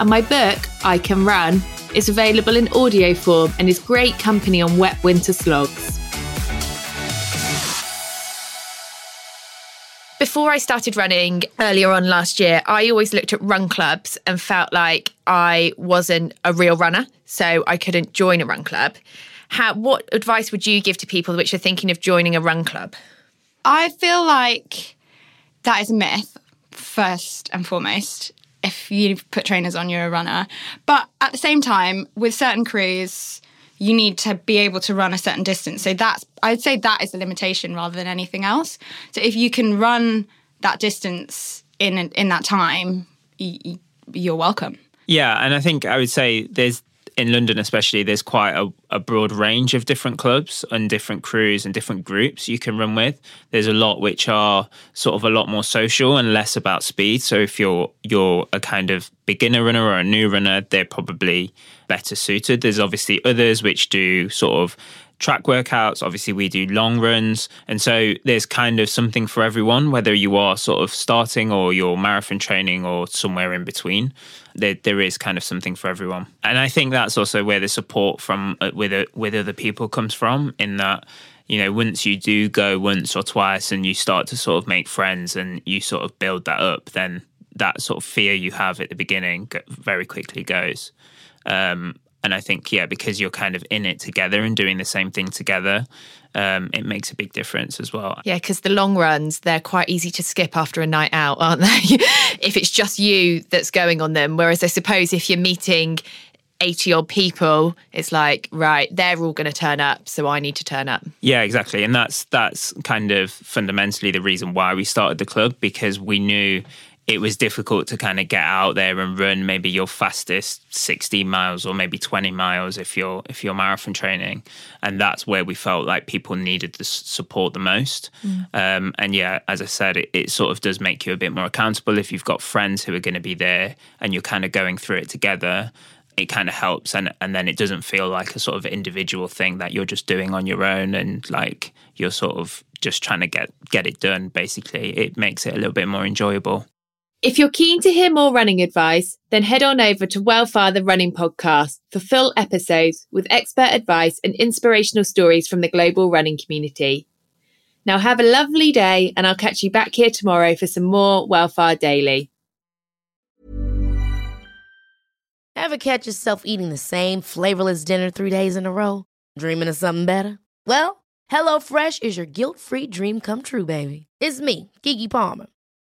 And my book, I Can Run, is available in audio form and is great company on wet winter slogs. Before I started running earlier on last year, I always looked at run clubs and felt like I wasn't a real runner, so I couldn't join a run club. How, what advice would you give to people which are thinking of joining a run club? I feel like that is a myth, first and foremost. If you put trainers on, you're a runner. But at the same time, with certain crews, you need to be able to run a certain distance. So that's, I'd say that is the limitation rather than anything else. So if you can run that distance in in that time, you're welcome. Yeah, and I think I would say there's in London, especially, there's quite a, a, broad range of different clubs and different crews and different groups you can run with. There's a lot which are sort of a lot more social and less about speed. So if you're you're a kind of beginner runner or a new runner, they're probably better suited. There's obviously others which do sort of track workouts. Obviously, we do long runs. And so there's kind of something for everyone, whether you are sort of starting or you're marathon training or somewhere in between. There, there is kind of something for everyone. And I think that's also where the support from uh, with, uh, with other people comes from, in that you know, once you do go once or twice and you start to sort of make friends and you sort of build that up, then that sort of fear you have at the beginning very quickly goes. Um, and I think, yeah, because you're kind of in it together and doing the same thing together, um, it makes a big difference as well. Yeah, because the long runs, they're quite easy to skip after a night out, aren't they? if it's just you that's going on them. Whereas I suppose if you're meeting 80 odd people, it's like, right, they're all going to turn up, so I need to turn up. Yeah, exactly. And that's that's kind of fundamentally the reason why we started the club because we knew it was difficult to kind of get out there and run maybe your fastest 16 miles or maybe 20 miles if you're if you're marathon training. And that's where we felt like people needed the support the most. Mm. um, and yeah as i said it, it sort of does make you a bit more accountable. If you've got friends who are going to be there and you're kind of going through it together it kind of helps. And and then it doesn't feel like a sort of individual thing that you're just doing on your own and like you're sort of just trying to get get it done basically. It makes it a little bit more enjoyable if you're keen to hear more running advice, then head on over to Wellfar the Running Podcast for full episodes with expert advice and inspirational stories from the global running community. Now have a lovely day and I'll catch you back here tomorrow for some more Wellfar Daily. Ever catch yourself eating the same flavorless dinner three days in a row? Dreaming of something better? Well, HelloFresh is your guilt-free dream come true, baby. It's me, Keke Palmer.